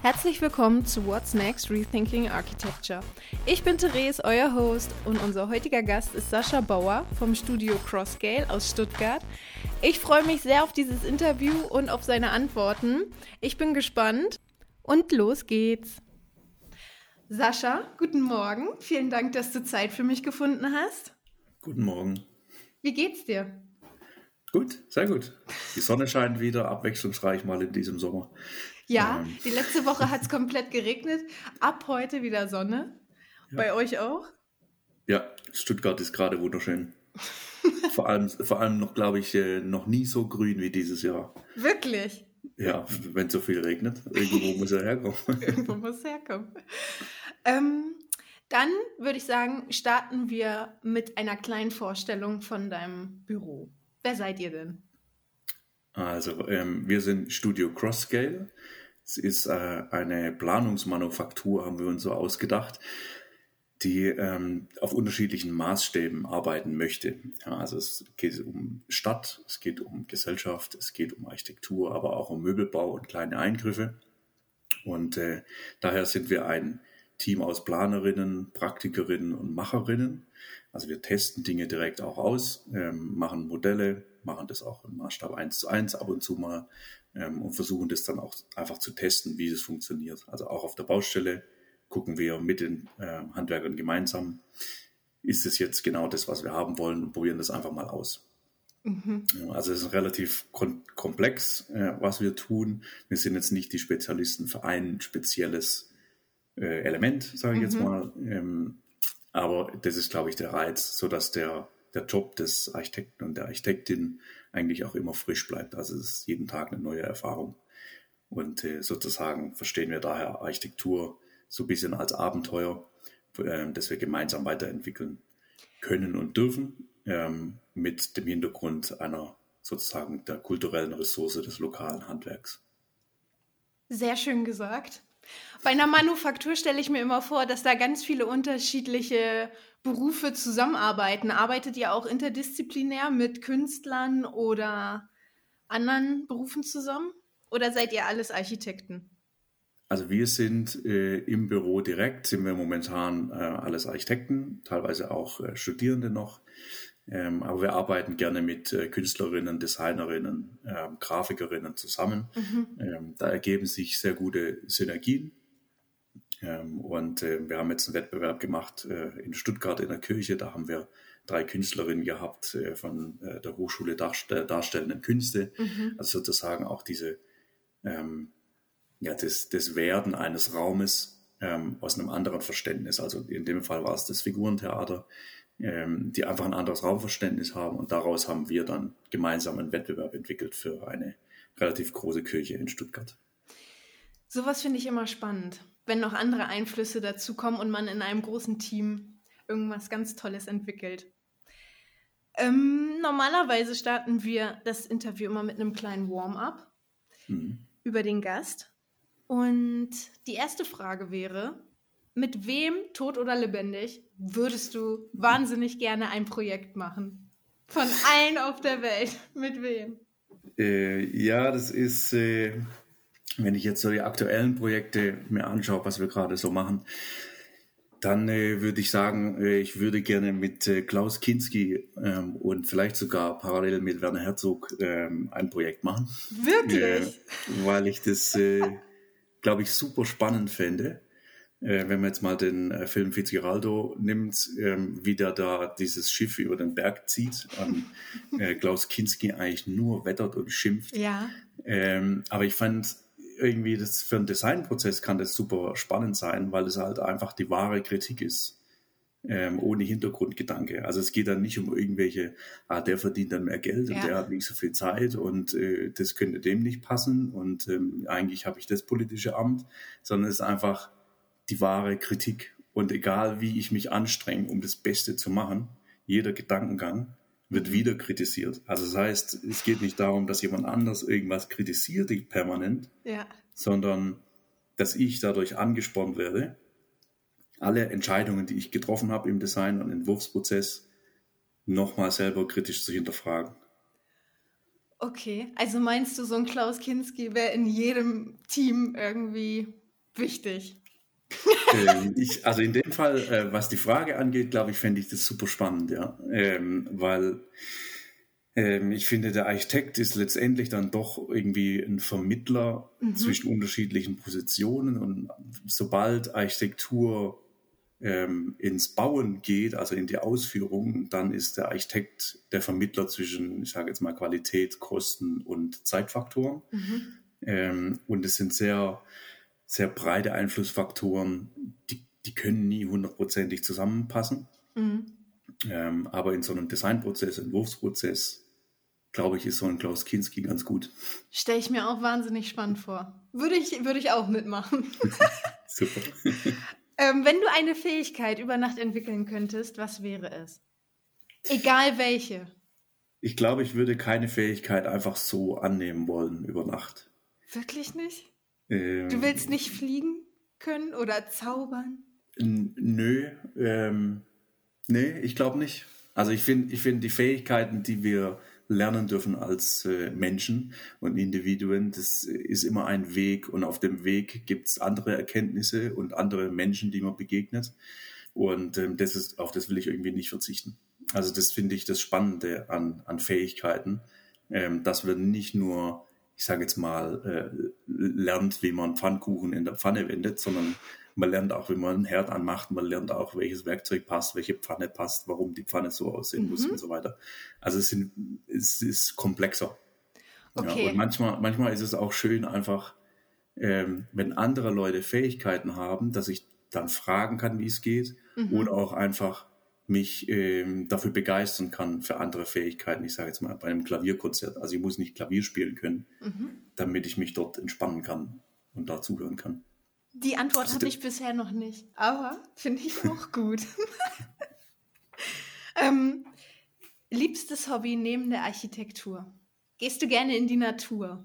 Herzlich willkommen zu What's Next Rethinking Architecture. Ich bin Therese, euer Host, und unser heutiger Gast ist Sascha Bauer vom Studio Crosscale aus Stuttgart. Ich freue mich sehr auf dieses Interview und auf seine Antworten. Ich bin gespannt und los geht's. Sascha, guten Morgen. Vielen Dank, dass du Zeit für mich gefunden hast. Guten Morgen. Wie geht's dir? Gut, sehr gut. Die Sonne scheint wieder abwechslungsreich mal in diesem Sommer. Ja, ähm. die letzte Woche hat es komplett geregnet. Ab heute wieder Sonne. Ja. Bei euch auch? Ja, Stuttgart ist gerade wunderschön. vor, allem, vor allem noch, glaube ich, äh, noch nie so grün wie dieses Jahr. Wirklich? Ja, wenn so viel regnet. Irgendwo muss er herkommen. Irgendwo muss er herkommen. Ähm, dann würde ich sagen, starten wir mit einer kleinen Vorstellung von deinem Büro. Wer seid ihr denn? Also, ähm, wir sind Studio Crosscale. Es ist äh, eine Planungsmanufaktur, haben wir uns so ausgedacht, die ähm, auf unterschiedlichen Maßstäben arbeiten möchte. Ja, also es geht um Stadt, es geht um Gesellschaft, es geht um Architektur, aber auch um Möbelbau und kleine Eingriffe. Und äh, daher sind wir ein Team aus Planerinnen, Praktikerinnen und Macherinnen. Also wir testen Dinge direkt auch aus, ähm, machen Modelle, machen das auch im Maßstab 1 zu 1 ab und zu mal ähm, und versuchen das dann auch einfach zu testen, wie das funktioniert. Also auch auf der Baustelle gucken wir mit den äh, Handwerkern gemeinsam, ist es jetzt genau das, was wir haben wollen und probieren das einfach mal aus. Mhm. Also es ist relativ komplex, äh, was wir tun. Wir sind jetzt nicht die Spezialisten für ein spezielles äh, Element, sage ich mhm. jetzt mal. Ähm, aber das ist, glaube ich, der Reiz, so dass der, der Job des Architekten und der Architektin eigentlich auch immer frisch bleibt. Also es ist jeden Tag eine neue Erfahrung. Und äh, sozusagen verstehen wir daher Architektur so ein bisschen als Abenteuer, äh, das wir gemeinsam weiterentwickeln können und dürfen, ähm, mit dem Hintergrund einer sozusagen der kulturellen Ressource des lokalen Handwerks. Sehr schön gesagt. Bei einer Manufaktur stelle ich mir immer vor, dass da ganz viele unterschiedliche Berufe zusammenarbeiten. Arbeitet ihr auch interdisziplinär mit Künstlern oder anderen Berufen zusammen? Oder seid ihr alles Architekten? Also wir sind äh, im Büro direkt, sind wir momentan äh, alles Architekten, teilweise auch äh, Studierende noch. Ähm, aber wir arbeiten gerne mit äh, Künstlerinnen, Designerinnen, ähm, Grafikerinnen zusammen. Mhm. Ähm, da ergeben sich sehr gute Synergien. Ähm, und äh, wir haben jetzt einen Wettbewerb gemacht äh, in Stuttgart in der Kirche. Da haben wir drei Künstlerinnen gehabt von der Hochschule Darstell Darstellenden Künste. Mhm. Also sozusagen auch diese, ähm, ja, das, das Werden eines Raumes ähm, aus einem anderen Verständnis. Also in dem Fall war es das Figurentheater ähm, die einfach ein anderes Raumverständnis haben. Und daraus haben wir dann gemeinsam einen Wettbewerb entwickelt für eine relativ große Kirche in Stuttgart. Sowas finde ich immer spannend, wenn noch andere Einflüsse dazukommen und man in einem großen Team irgendwas ganz Tolles entwickelt. Ähm, normalerweise starten wir das Interview immer mit einem kleinen Warm-up mhm. über den Gast. Und die erste Frage wäre, mit wem, tot oder lebendig, würdest du wahnsinnig gerne ein Projekt machen? Von allen auf der Welt. Mit wem? Äh, ja, das ist, äh, wenn ich jetzt so die aktuellen Projekte mir anschaue, was wir gerade so machen, dann äh, würde ich sagen, äh, ich würde gerne mit äh, Klaus Kinski ähm, und vielleicht sogar parallel mit Werner Herzog ähm, ein Projekt machen. Wirklich? Äh, weil ich das, glaube ich, super spannend fände äh, wenn man jetzt mal den äh, Film Fitzgeraldo nimmt, ähm, wie der da dieses Schiff über den Berg zieht, an äh, Klaus Kinski eigentlich nur wettert und schimpft. Ja. Ähm, aber ich fand irgendwie, das für einen Designprozess kann das super spannend sein, weil es halt einfach die wahre Kritik ist. Ähm, ohne Hintergrundgedanke. Also es geht dann nicht um irgendwelche, ah, der verdient dann mehr Geld und ja. der hat nicht so viel Zeit und äh, das könnte dem nicht passen und ähm, eigentlich habe ich das politische Amt, sondern es ist einfach, die wahre Kritik. Und egal wie ich mich anstrenge, um das Beste zu machen, jeder Gedankengang wird wieder kritisiert. Also das heißt, es geht nicht darum, dass jemand anders irgendwas kritisiert permanent, ja. sondern dass ich dadurch angespornt werde, alle Entscheidungen, die ich getroffen habe im Design- und Entwurfsprozess, nochmal selber kritisch zu hinterfragen. Okay, also meinst du, so ein Klaus Kinski wäre in jedem Team irgendwie wichtig? ähm, ich, also in dem Fall, äh, was die Frage angeht, glaube ich, fände ich das super spannend, ja. Ähm, weil ähm, ich finde, der Architekt ist letztendlich dann doch irgendwie ein Vermittler mhm. zwischen unterschiedlichen Positionen und sobald Architektur ähm, ins Bauen geht, also in die Ausführung, dann ist der Architekt der Vermittler zwischen, ich sage jetzt mal, Qualität, Kosten und Zeitfaktoren. Mhm. Ähm, und es sind sehr, sehr breite Einflussfaktoren, die, die können nie hundertprozentig zusammenpassen. Mhm. Ähm, aber in so einem Designprozess, Entwurfsprozess, glaube ich, ist so ein Klaus Kinski ganz gut. Stelle ich mir auch wahnsinnig spannend vor. Würde ich, würde ich auch mitmachen. Super. Ähm, wenn du eine Fähigkeit über Nacht entwickeln könntest, was wäre es? Egal welche. Ich glaube, ich würde keine Fähigkeit einfach so annehmen wollen über Nacht. Wirklich nicht? Ähm, du willst nicht fliegen können oder zaubern? Nö, ähm, nee, ich glaube nicht. Also ich finde ich find die Fähigkeiten, die wir lernen dürfen als äh, Menschen und Individuen. Das ist immer ein Weg und auf dem Weg gibt es andere Erkenntnisse und andere Menschen, die man begegnet. Und ähm, das ist, auf das will ich irgendwie nicht verzichten. Also das finde ich das Spannende an, an Fähigkeiten, ähm, dass wir nicht nur, ich sage jetzt mal, äh, lernt, wie man Pfannkuchen in der Pfanne wendet, sondern man lernt auch, wie man einen Herd anmacht, man lernt auch, welches Werkzeug passt, welche Pfanne passt, warum die Pfanne so aussehen mhm. muss und so weiter. Also es, sind, es ist komplexer. Okay. Ja, und manchmal, manchmal ist es auch schön, einfach, ähm, wenn andere Leute Fähigkeiten haben, dass ich dann fragen kann, wie es geht, mhm. oder auch einfach mich ähm, dafür begeistern kann für andere Fähigkeiten. Ich sage jetzt mal bei einem Klavierkonzert. Also ich muss nicht Klavier spielen können, mhm. damit ich mich dort entspannen kann und da zuhören kann. Die Antwort also habe ich bisher noch nicht, aber finde ich auch gut. ähm, liebstes Hobby neben der Architektur? Gehst du gerne in die Natur?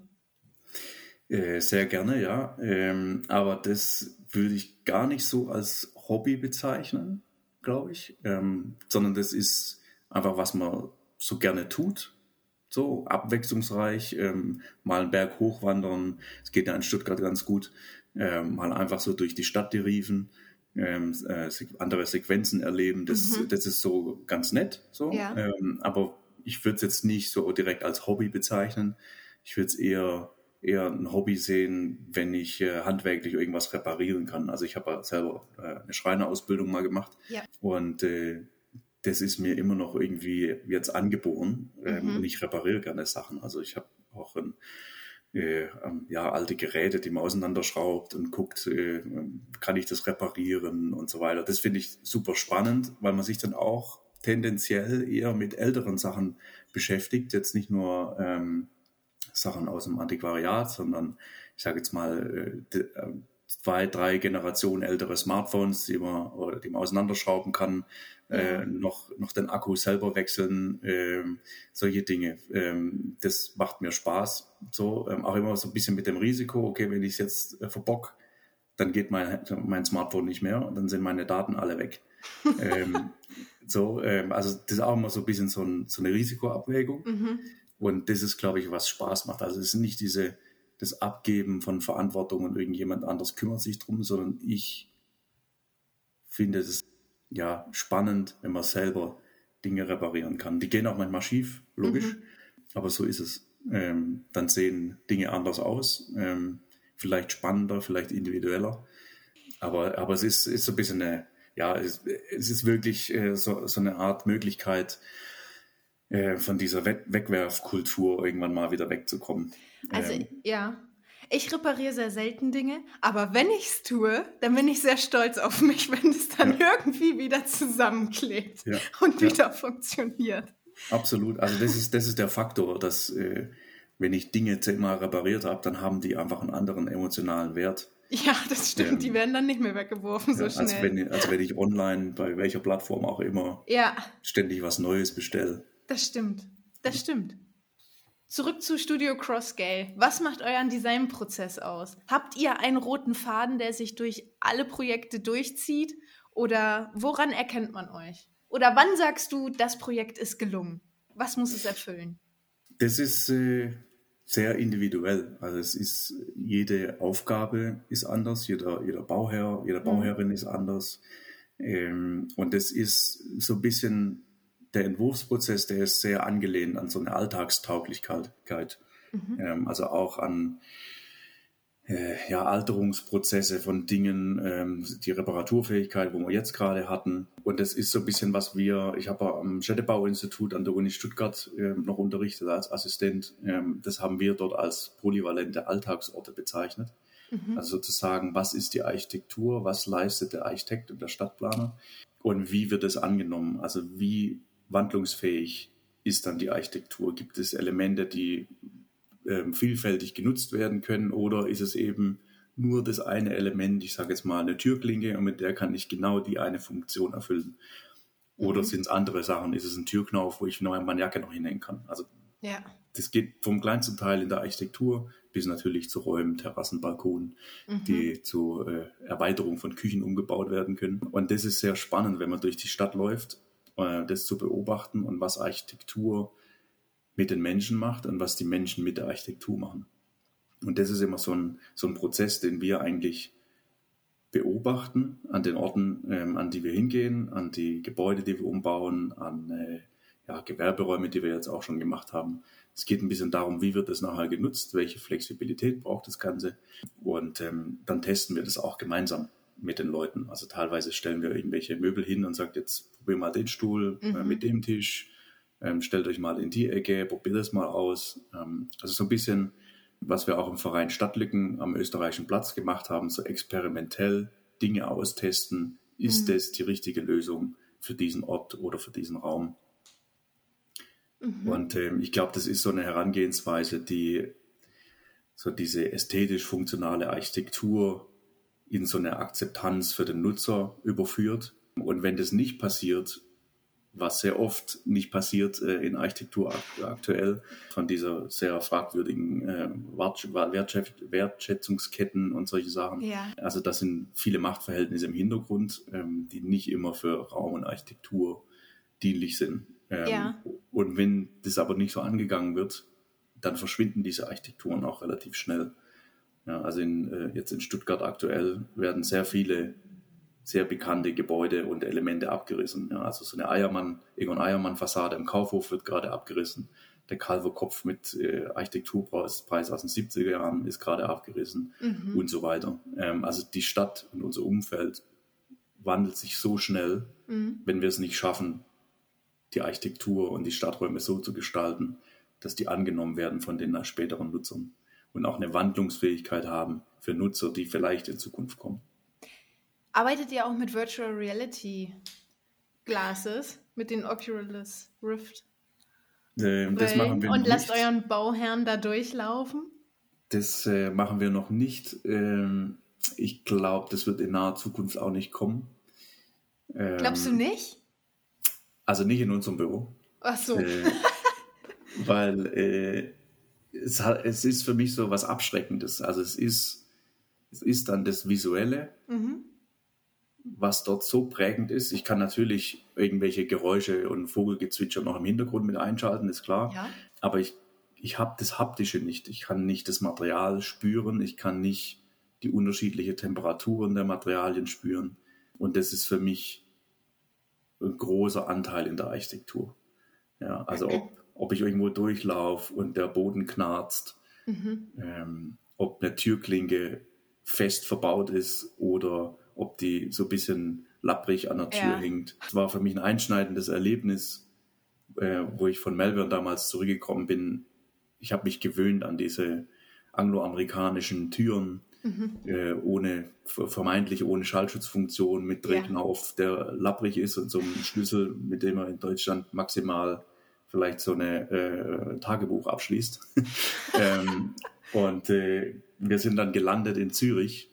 Äh, sehr gerne, ja. Ähm, aber das würde ich gar nicht so als Hobby bezeichnen, glaube ich, ähm, sondern das ist einfach, was man so gerne tut. So abwechslungsreich, ähm, mal einen Berg hochwandern. Es geht ja in Stuttgart ganz gut ähm, mal einfach so durch die Stadt deriven, ähm, äh, andere Sequenzen erleben. Das, mhm. das ist so ganz nett. So. Ja. Ähm, aber ich würde es jetzt nicht so direkt als Hobby bezeichnen. Ich würde es eher eher ein Hobby sehen, wenn ich äh, handwerklich irgendwas reparieren kann. Also ich habe ja selber äh, eine Schreinerausbildung mal gemacht ja. und äh, das ist mir immer noch irgendwie jetzt angeboren ähm, mhm. und ich repariere gerne Sachen. Also ich habe auch ein äh, ähm, ja, alte Geräte, die man auseinanderschraubt und guckt, äh, kann ich das reparieren und so weiter. Das finde ich super spannend, weil man sich dann auch tendenziell eher mit älteren Sachen beschäftigt, jetzt nicht nur ähm, Sachen aus dem Antiquariat, sondern ich sage jetzt mal äh, äh, zwei, drei Generationen ältere Smartphones, die man oder die man auseinanderschrauben kann, äh, noch, noch den Akku selber wechseln, ähm, solche Dinge. Ähm, das macht mir Spaß. So, ähm, auch immer so ein bisschen mit dem Risiko, okay, wenn ich es jetzt äh, verbock, dann geht mein, mein Smartphone nicht mehr und dann sind meine Daten alle weg. ähm, so, ähm, also das ist auch immer so ein bisschen so, ein, so eine Risikoabwägung. Mhm. Und das ist, glaube ich, was Spaß macht. Also es sind nicht diese, das Abgeben von Verantwortung und irgendjemand anders kümmert sich drum, sondern ich finde es ja spannend, wenn man selber Dinge reparieren kann. Die gehen auch manchmal schief, logisch, mhm. aber so ist es. Ähm, dann sehen Dinge anders aus, ähm, vielleicht spannender, vielleicht individueller. Aber, aber es ist, ist so ein bisschen eine, ja, es, es ist wirklich äh, so, so eine Art Möglichkeit, äh, von dieser We Wegwerfkultur irgendwann mal wieder wegzukommen. Also ähm, ja, ich repariere sehr selten Dinge, aber wenn ich es tue, dann bin ich sehr stolz auf mich, wenn es dann ja. irgendwie wieder zusammenklebt ja. und wieder ja. funktioniert. Absolut. Also das ist, das ist der Faktor, dass äh, wenn ich Dinge zehnmal repariert habe, dann haben die einfach einen anderen emotionalen Wert. Ja, das stimmt. Ähm, die werden dann nicht mehr weggeworfen so schnell. Als wenn, als wenn ich online, bei welcher Plattform auch immer, ständig was Neues bestelle. Das stimmt. Das stimmt. Zurück zu Studio Crossgale. Was macht euren Designprozess aus? Habt ihr einen roten Faden, der sich durch alle Projekte durchzieht? Oder woran erkennt man euch? Oder wann sagst du, das Projekt ist gelungen? Was muss es erfüllen? Das ist äh, sehr individuell. Also es ist, jede Aufgabe ist anders, jeder, jeder Bauherr, jede mhm. Bauherrin mhm. ist anders. Ähm, und das ist so ein bisschen der Entwurfsprozess, der ist sehr angelehnt an so eine Alltagstauglichkeit. Mhm. Ähm, also auch an äh, ja, Alterungsprozesse von Dingen, ähm, die Reparaturfähigkeit, wo wir jetzt gerade hatten. Und das ist so ein bisschen, was wir, ich habe am Städtebauinstitut an der Uni Stuttgart äh, noch unterrichtet als Assistent. Ähm, das haben wir dort als polyvalente Alltagsorte bezeichnet. Mhm. Also sozusagen, was ist die Architektur, was leistet der Architekt und der Stadtplaner und wie wird es angenommen? Also wie wandlungsfähig ist dann die Architektur? Gibt es Elemente, die ähm, vielfältig genutzt werden können oder ist es eben nur das eine Element, ich sage jetzt mal eine Türklinke und mit der kann ich genau die eine Funktion erfüllen. Oder mhm. sind es andere Sachen? Ist es ein Türknauf, wo ich meine Jacke noch hinhängen kann? Also ja. das geht vom kleinsten Teil in der Architektur bis natürlich zu Räumen, Terrassen, Balkonen, mhm. die zur äh, Erweiterung von Küchen umgebaut werden können. Und das ist sehr spannend, wenn man durch die Stadt läuft, äh, das zu beobachten und was Architektur mit den Menschen macht und was die Menschen mit der Architektur machen. Und das ist immer so ein, so ein Prozess, den wir eigentlich beobachten an den Orten, ähm, an die wir hingehen, an die Gebäude, die wir umbauen, an äh, ja, Gewerberäume, die wir jetzt auch schon gemacht haben. Es geht ein bisschen darum, wie wird das nachher genutzt, welche Flexibilität braucht das Ganze. Und ähm, dann testen wir das auch gemeinsam mit den Leuten. Also teilweise stellen wir irgendwelche Möbel hin und sagt, jetzt probier mal den Stuhl äh, mhm. äh, mit dem Tisch, ähm, stellt euch mal in die Ecke, probiert das mal aus. Ähm, also so ein bisschen, was wir auch im Verein Stadtlücken am österreichischen Platz gemacht haben, so experimentell Dinge austesten. Ist mhm. das die richtige Lösung für diesen Ort oder für diesen Raum? Mhm. Und ähm, ich glaube, das ist so eine Herangehensweise, die so diese ästhetisch-funktionale Architektur in so eine Akzeptanz für den Nutzer überführt. Und wenn das nicht passiert, was sehr oft nicht passiert äh, in Architektur aktuell, von dieser sehr fragwürdigen äh, Wertschätzungsketten und solche Sachen. Ja. Also das sind viele Machtverhältnisse im Hintergrund, ähm, die nicht immer für Raum und Architektur dienlich sind. Ähm, ja. Und wenn das aber nicht so angegangen wird, dann verschwinden diese Architekturen auch relativ schnell. Ja, also in, äh, jetzt in Stuttgart aktuell werden sehr viele sehr bekannte Gebäude und Elemente abgerissen. Ja, also so eine Eiermann, Egon Eiermann-Fassade im Kaufhof wird gerade abgerissen. Der Calvo-Kopf mit äh, Architekturpreis aus den 70er Jahren ist gerade abgerissen mhm. und so weiter. Ähm, also die Stadt und unser Umfeld wandelt sich so schnell, mhm. wenn wir es nicht schaffen, die Architektur und die Stadträume so zu gestalten, dass die angenommen werden von den späteren Nutzern und auch eine Wandlungsfähigkeit haben für Nutzer, die vielleicht in Zukunft kommen. Arbeitet ihr auch mit Virtual Reality Glasses, mit den Oculus Rift? Ähm, das machen wir Und nicht. lasst euren Bauherrn da durchlaufen? Das äh, machen wir noch nicht. Ähm, ich glaube, das wird in naher Zukunft auch nicht kommen. Ähm, Glaubst du nicht? Also nicht in unserem Büro. Ach so. Äh, weil äh, es, es ist für mich so was Abschreckendes. Also es ist, es ist dann das Visuelle. Mhm was dort so prägend ist. Ich kann natürlich irgendwelche Geräusche und Vogelgezwitscher noch im Hintergrund mit einschalten, ist klar. Ja. Aber ich, ich habe das Haptische nicht. Ich kann nicht das Material spüren. Ich kann nicht die unterschiedlichen Temperaturen der Materialien spüren. Und das ist für mich ein großer Anteil in der Architektur. Ja, also ob, ob ich irgendwo durchlaufe und der Boden knarzt, mhm. ähm, ob eine Türklinke fest verbaut ist oder ob die so ein bisschen lapprig an der Tür ja. hängt. Es war für mich ein einschneidendes Erlebnis, äh, wo ich von Melbourne damals zurückgekommen bin. Ich habe mich gewöhnt an diese angloamerikanischen Türen, mhm. äh, ohne vermeintlich ohne Schallschutzfunktion mit Drehknauf, ja. der lapprig ist und so einem Schlüssel, mit dem man in Deutschland maximal vielleicht so eine äh, Tagebuch abschließt. ähm, und äh, wir sind dann gelandet in Zürich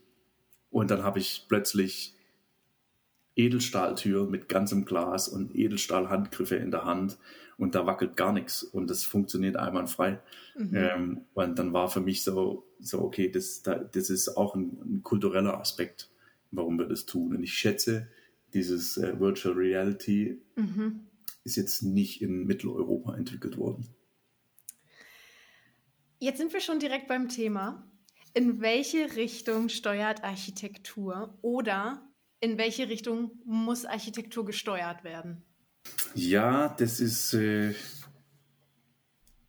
und dann habe ich plötzlich Edelstahltür mit ganzem Glas und Edelstahlhandgriffe in der Hand und da wackelt gar nichts und das funktioniert einwandfrei. Mhm. Ähm, und dann war für mich so, so okay, das, das ist auch ein, ein, kultureller Aspekt, warum wir das tun. Und ich schätze dieses äh, Virtual Reality mhm. Ist jetzt nicht in Mitteleuropa entwickelt worden. Jetzt sind wir schon direkt beim Thema. In welche Richtung steuert Architektur oder in welche Richtung muss Architektur gesteuert werden? Ja, das ist äh,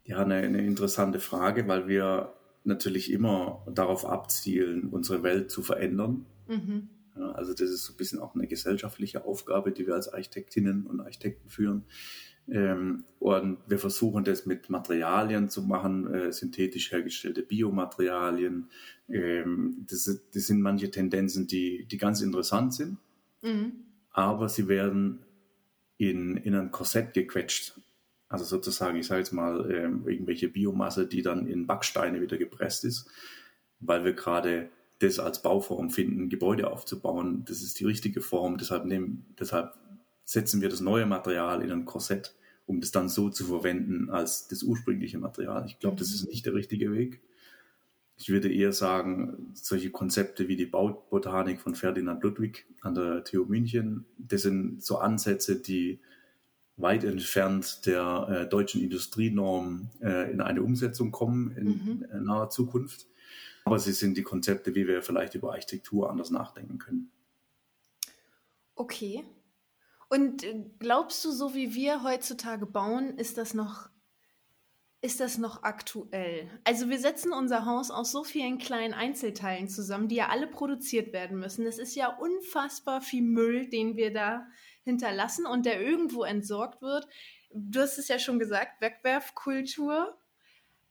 ja eine, eine interessante Frage, weil wir natürlich immer darauf abzielen, unsere Welt zu verändern. Mhm. Ja, also das ist so ein bisschen auch eine gesellschaftliche Aufgabe, die wir als Architektinnen und Architekten führen. Ähm, und wir versuchen das mit Materialien zu machen, äh, synthetisch hergestellte Biomaterialien. Ähm, das, das, sind manche Tendenzen, die, die ganz interessant sind, mhm. aber sie werden in, in ein Korsett gequetscht. Also sozusagen, ich sage jetzt mal, ähm, irgendwelche Biomasse, die dann in Backsteine wieder gepresst ist, weil wir gerade das als Bauform finden, Gebäude aufzubauen. Das ist die richtige Form. Deshalb, nehmen, deshalb setzen wir das neue Material in ein Korsett, um das dann so zu verwenden als das ursprüngliche Material. Ich glaube, das ist nicht der richtige Weg. Ich würde eher sagen, solche Konzepte wie die Baubotanik von Ferdinand Ludwig an der TU München, das sind so Ansätze, die weit entfernt der äh, deutschen Industrienorm äh, in eine Umsetzung kommen in, mhm. in naher Zukunft. Aber sie sind die Konzepte, wie wir vielleicht über Architektur anders nachdenken können. Okay. Und äh, glaubst du, so wie wir heutzutage bauen, ist das noch, ist das noch aktuell? Also wir setzen unser Haus aus so vielen kleinen Einzelteilen zusammen, die ja alle produziert werden müssen. Es ist ja unfassbar viel Müll, den wir da hinterlassen und der irgendwo entsorgt wird. Du hast es ja schon gesagt, Wegwerfkultur.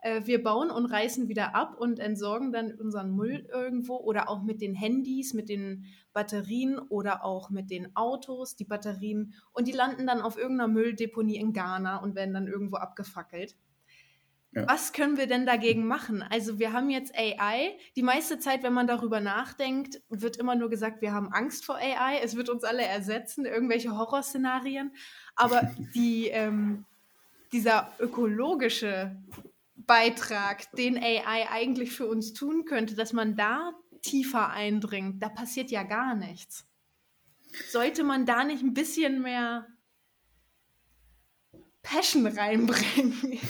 Äh, wir bauen und reißen wieder ab und entsorgen dann unseren Müll irgendwo oder auch mit den Handys, mit den Batterien oder auch mit den Autos, die Batterien und die landen dann auf irgendeiner Mülldeponie in Ghana und werden dann irgendwo abgefackelt. Ja. Was können wir denn dagegen machen? Also wir haben jetzt AI. Die meiste Zeit, wenn man darüber nachdenkt, wird immer nur gesagt, wir haben Angst vor AI. Es wird uns alle ersetzen, irgendwelche Horrorszenarien. Aber die, ähm, dieser ökologische Beitrag, den AI eigentlich für uns tun könnte, dass man da tiefer eindringt, da passiert ja gar nichts. Sollte man da nicht ein bisschen mehr Passion reinbringen?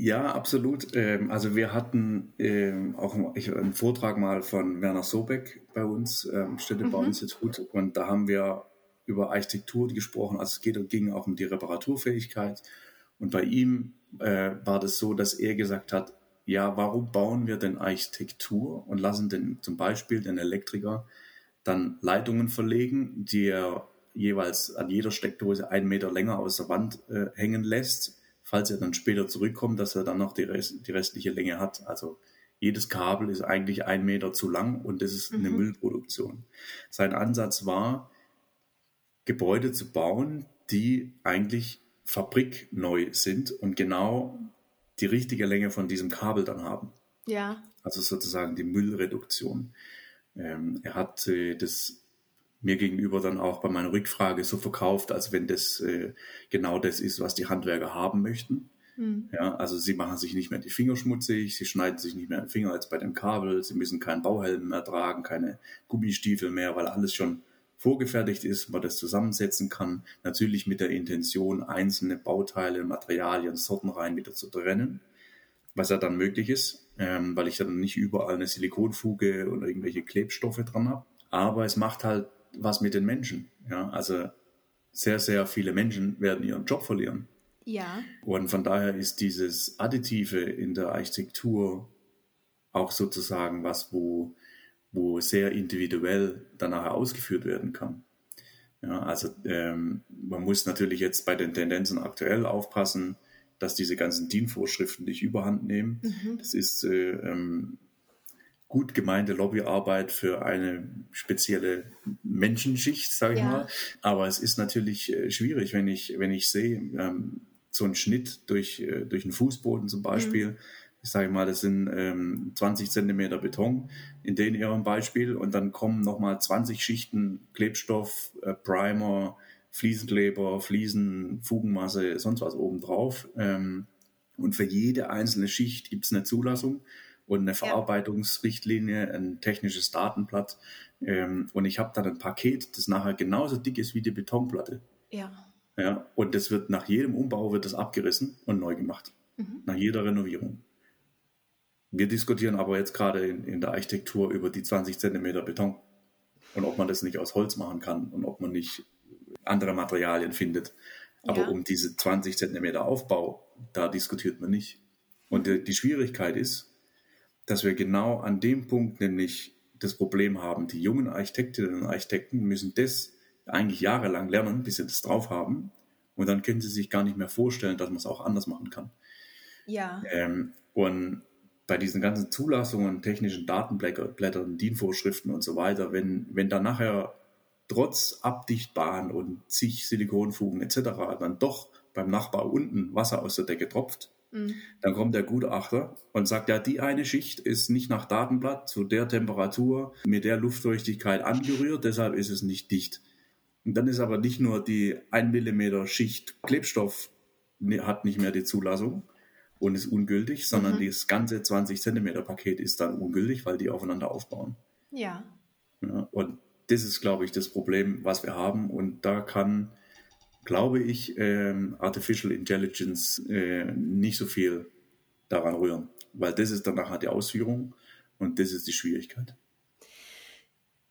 Ja, absolut. Ähm, also wir hatten ähm, auch einen Vortrag mal von Werner Sobeck bei uns, ähm, Städtebauinstitut, mhm. und da haben wir über Architektur gesprochen. Also es geht, ging auch um die Reparaturfähigkeit. Und bei ihm äh, war das so, dass er gesagt hat, ja, warum bauen wir denn Architektur und lassen den zum Beispiel den Elektriker dann Leitungen verlegen, die er jeweils an jeder Steckdose einen Meter länger aus der Wand äh, hängen lässt, falls er dann später zurückkommt, dass er dann noch die, Rest, die restliche Länge hat. Also jedes Kabel ist eigentlich ein Meter zu lang und das ist eine mhm. Müllproduktion. Sein Ansatz war, Gebäude zu bauen, die eigentlich fabrikneu sind und genau die richtige Länge von diesem Kabel dann haben. Ja. Also sozusagen die Müllreduktion. Ähm, er hat äh, das mir gegenüber dann auch bei meiner Rückfrage so verkauft, als wenn das äh, genau das ist, was die Handwerker haben möchten. Mhm. Ja, also sie machen sich nicht mehr die Finger schmutzig, sie schneiden sich nicht mehr den Finger als bei dem Kabel, sie müssen keinen Bauhelm mehr tragen, keine Gummistiefel mehr, weil alles schon vorgefertigt ist, man das zusammensetzen kann. Natürlich mit der Intention, einzelne Bauteile, Materialien, Sorten rein wieder zu trennen, was ja dann möglich ist, ähm, weil ich dann nicht überall eine Silikonfuge oder irgendwelche Klebstoffe dran habe. Aber es macht halt was mit den Menschen. Ja, also sehr, sehr viele Menschen werden ihren Job verlieren. Ja. Und von daher ist dieses Additive in der Architektur auch sozusagen was, wo wo sehr individuell dann nachher ausgeführt werden kann. Ja, also ähm, man muss natürlich jetzt bei den Tendenzen aktuell aufpassen, dass diese ganzen DIN-Vorschriften nicht überhand nehmen. Mhm. Das ist äh, ähm, gut gemeinte Lobbyarbeit für eine spezielle Menschenschicht, sage ich ja. mal. Aber es ist natürlich äh, schwierig, wenn ich, wenn ich sehe, ähm, so einen Schnitt durch, äh, durch einen Fußboden zum Beispiel, mhm ich sage mal, das sind ähm, 20 Zentimeter Beton in den ihrem Beispiel und dann kommen nochmal 20 Schichten Klebstoff, äh, Primer, Fliesenkleber, Fliesen, Fugenmasse, sonst was obendrauf. Ähm, und für jede einzelne Schicht gibt es eine Zulassung und eine Verarbeitungsrichtlinie, ein technisches Datenblatt. Ähm, und ich habe dann ein Paket, das nachher genauso dick ist wie die Betonplatte. Ja. Ja, und das wird nach jedem Umbau wird das abgerissen und neu gemacht. Mhm. Nach jeder Renovierung. Wir diskutieren aber jetzt gerade in, in der Architektur über die 20 Zentimeter Beton und ob man das nicht aus Holz machen kann und ob man nicht andere Materialien findet. Aber Ja. um diese 20 Zentimeter Aufbau, da diskutiert man nicht. Und die, die Schwierigkeit ist, dass wir genau an dem Punkt nämlich das Problem haben, die jungen Architektinnen und Architekten müssen das eigentlich jahrelang lernen, bis sie das drauf haben. Und dann können sie sich gar nicht mehr vorstellen, dass man es auch anders machen kann. Ja. Ähm, und bei diesen ganzen Zulassungen, technischen Datenblättern, DIN-Vorschriften und so weiter, wenn, wenn dann nachher trotz Abdichtbahn und zig Silikonfugen etc. dann doch beim Nachbar unten Wasser aus der Decke tropft, Mhm. dann kommt der Gutachter und sagt, ja, die eine Schicht ist nicht nach Datenblatt zu der Temperatur mit der Luftfeuchtigkeit angerührt, deshalb ist es nicht dicht. Und dann ist aber nicht nur die 1 mm Schicht Klebstoff ne- hat nicht mehr die Zulassung und ist ungültig, sondern Mhm. das ganze 20 cm Paket ist dann ungültig, weil die aufeinander aufbauen. Ja. Ja, und das ist, glaube ich, das Problem, was wir haben. Und da kann, glaube ich, ähm, Artificial Intelligence äh, nicht so viel daran rühren. Weil das ist dann nachher die Ausführung und das ist die Schwierigkeit.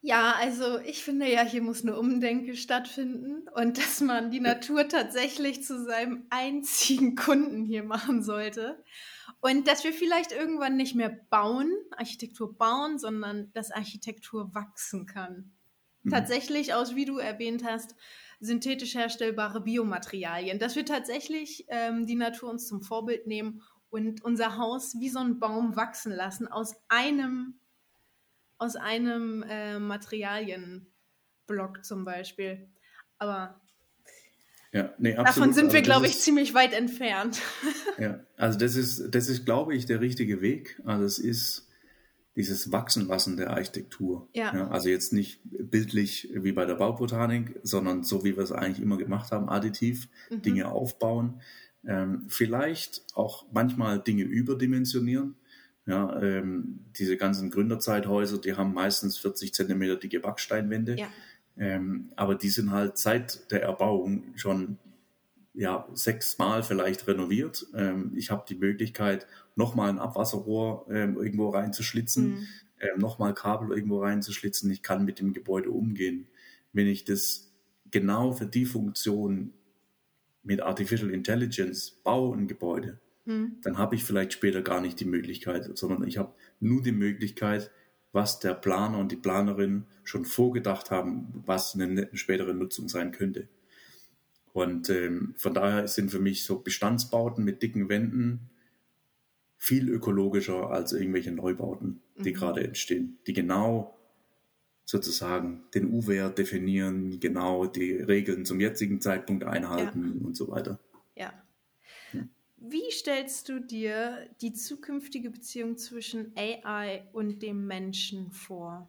Ja, also ich finde ja, hier muss eine Umdenke stattfinden und dass man die Natur tatsächlich zu seinem einzigen Kunden hier machen sollte. Und dass wir vielleicht irgendwann nicht mehr bauen, Architektur bauen, sondern dass Architektur wachsen kann. Mhm. Tatsächlich aus, wie du erwähnt hast, synthetisch herstellbare Biomaterialien. Dass wir tatsächlich ähm, die Natur uns zum Vorbild nehmen und unser Haus wie so ein Baum wachsen lassen aus einem aus einem äh, Materialienblock zum Beispiel. Aber Ja, nee, davon sind wir, Also das glaube ich, ist- ziemlich weit entfernt. Ja, also das ist, das ist, glaube ich, der richtige Weg. Also es ist dieses Wachsenlassen der Architektur. Ja. also jetzt nicht bildlich wie bei der Baubotanik, sondern so wie wir es eigentlich immer gemacht haben, additiv Mhm. Dinge aufbauen. Ähm, vielleicht auch manchmal Dinge überdimensionieren. Ja, ähm, diese ganzen Gründerzeithäuser, die haben meistens 40 Zentimeter dicke Backsteinwände. Ja. Ähm, aber die sind halt seit der Erbauung schon ja, sechsmal vielleicht renoviert. Ähm, ich habe die Möglichkeit, nochmal ein Abwasserrohr ähm, irgendwo reinzuschlitzen, Mhm. ähm, nochmal Kabel irgendwo reinzuschlitzen. Ich kann mit dem Gebäude umgehen. Wenn ich das genau für die Funktion mit Artificial Intelligence baue, ein Gebäude, Hm. dann habe ich vielleicht später gar nicht die Möglichkeit, sondern ich habe nur die Möglichkeit, was der Planer und die Planerin schon vorgedacht haben, was eine ne- spätere Nutzung sein könnte. Und ähm, von daher sind für mich so Bestandsbauten mit dicken Wänden viel ökologischer als irgendwelche Neubauten, die Mhm. gerade entstehen, die genau sozusagen den U-Wert definieren, genau die Regeln zum jetzigen Zeitpunkt einhalten und so weiter. Ja. Wie stellst du dir die zukünftige Beziehung zwischen AI und dem Menschen vor?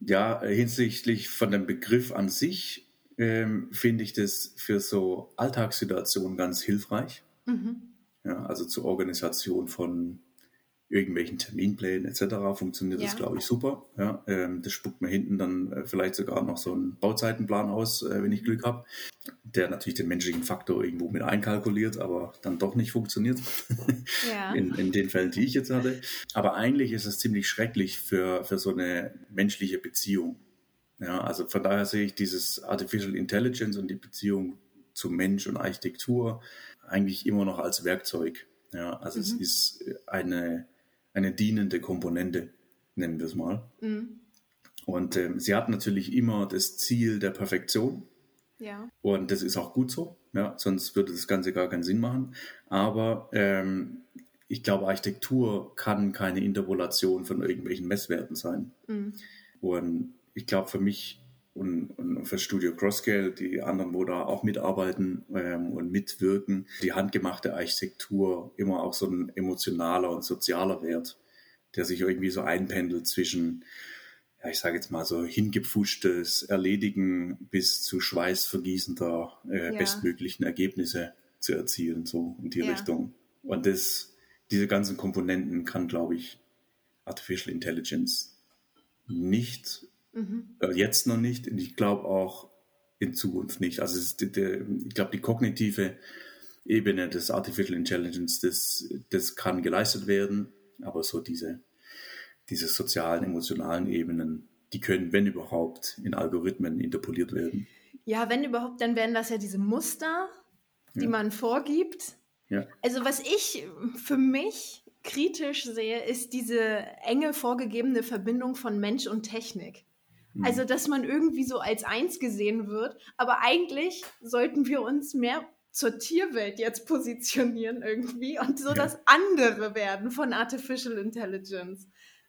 Ja, hinsichtlich von dem Begriff an sich ähm, finde ich das für so Alltagssituationen ganz hilfreich. Mhm. Ja, also zur Organisation von irgendwelchen Terminplänen etc. funktioniert das, Ja. glaube ich, super. Ja, ähm, das spuckt mir hinten dann äh, vielleicht sogar noch so einen Bauzeitenplan aus, äh, wenn ich Glück habe, der natürlich den menschlichen Faktor irgendwo mit einkalkuliert, aber dann doch nicht funktioniert. Ja. in, in den Fällen, die ich jetzt hatte. Aber eigentlich ist es ziemlich schrecklich für, für so eine menschliche Beziehung. Ja, also von daher sehe ich dieses Artificial Intelligence und die Beziehung zu Mensch und Architektur eigentlich immer noch als Werkzeug. Ja, also es Mhm. ist eine, eine dienende Komponente, nennen wir es mal. Mhm. Und ähm, sie hat natürlich immer das Ziel der Perfektion. Ja. Und das ist auch gut so, ja, sonst würde das Ganze gar keinen Sinn machen. Aber ähm, ich glaube, Architektur kann keine Interpolation von irgendwelchen Messwerten sein. Mhm. Und ich glaube, für mich und, und für Studio Crossscale, die anderen, wo da auch mitarbeiten ähm, und mitwirken, die handgemachte Architektur immer auch so ein emotionaler und sozialer Wert, der sich irgendwie so einpendelt zwischen ja, ich sage jetzt mal so hingepfuschtes Erledigen bis zu schweißvergießender äh, Ja. bestmöglichen Ergebnisse zu erzielen, so in die Ja. Richtung. Und das diese ganzen Komponenten kann, glaube ich, Artificial Intelligence nicht, mhm. äh, jetzt noch nicht, und ich glaube auch in Zukunft nicht. Also ist, der, ich glaube, die kognitive Ebene des Artificial Intelligence, das, das kann geleistet werden, aber so diese, diese sozialen, emotionalen Ebenen, die können, wenn überhaupt, in Algorithmen interpoliert werden. Ja, wenn überhaupt, dann wären das ja diese Muster, die ja. man vorgibt. Ja. Also was ich für mich kritisch sehe, ist diese enge vorgegebene Verbindung von Mensch und Technik. Mhm. Also, dass man irgendwie so als eins gesehen wird, aber eigentlich sollten wir uns mehr zur Tierwelt jetzt positionieren irgendwie und so das andere werden von Artificial Intelligence.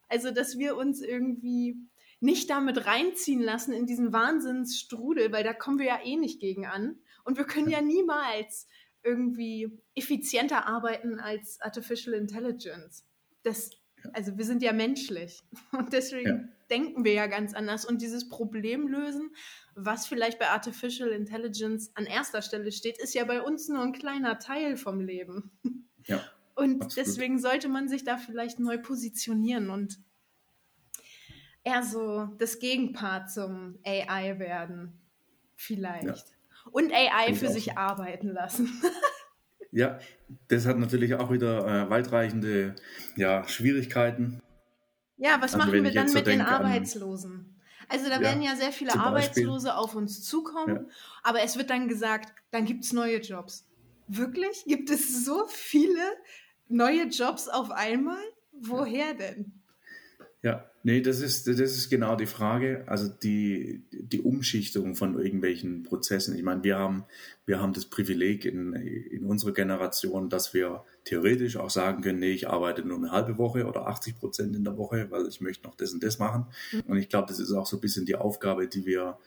Also, dass wir uns irgendwie nicht damit reinziehen lassen in diesen Wahnsinnsstrudel, weil da kommen wir ja eh nicht gegen an. Und wir können ja niemals irgendwie effizienter arbeiten als Artificial Intelligence. Das, also wir sind ja menschlich und deswegen ja. Denken wir ja ganz anders. Und dieses Problem lösen, was vielleicht bei Artificial Intelligence an erster Stelle steht, ist ja bei uns nur ein kleiner Teil vom Leben. Ja, und absolut. deswegen sollte man sich da vielleicht neu positionieren und eher so das Gegenpart zum AI werden. Vielleicht. Ja. Und AI für sich arbeiten lassen. ja, das hat natürlich auch wieder äh, weitreichende ja, Schwierigkeiten. Ja, was also machen wir dann mit den Arbeitslosen? Also da ja, werden ja sehr viele Arbeitslose auf uns zukommen, ja. aber es wird dann gesagt, dann gibt es neue Jobs. Wirklich? Gibt es so viele neue Jobs auf einmal? Woher denn? Ja, nee, das ist, das ist genau die Frage. Also die, die Umschichtung von irgendwelchen Prozessen. Ich meine, wir haben, wir haben das Privileg in, in unserer Generation, dass wir theoretisch auch sagen können, nee, ich arbeite nur eine halbe Woche oder 80 Prozent in der Woche, weil ich möchte noch das und das machen. Mhm. Und ich glaube, das ist auch so ein bisschen die Aufgabe, die wir,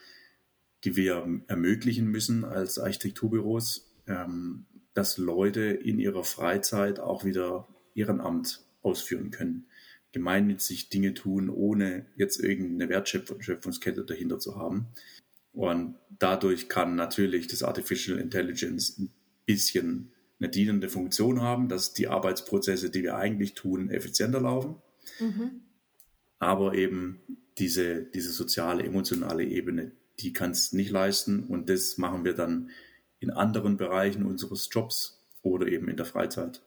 die wir ermöglichen müssen als Architekturbüros, ähm, dass Leute in ihrer Freizeit auch wieder Ehrenamt ausführen können gemeinnützig Dinge tun, ohne jetzt irgendeine Wertschöpfungskette dahinter zu haben. Und dadurch kann natürlich das Artificial Intelligence ein bisschen eine dienende Funktion haben, dass die Arbeitsprozesse, die wir eigentlich tun, effizienter laufen. Mhm. Aber eben diese, diese soziale, emotionale Ebene, die kann es nicht leisten. Und das machen wir dann in anderen Bereichen unseres Jobs oder eben in der Freizeit.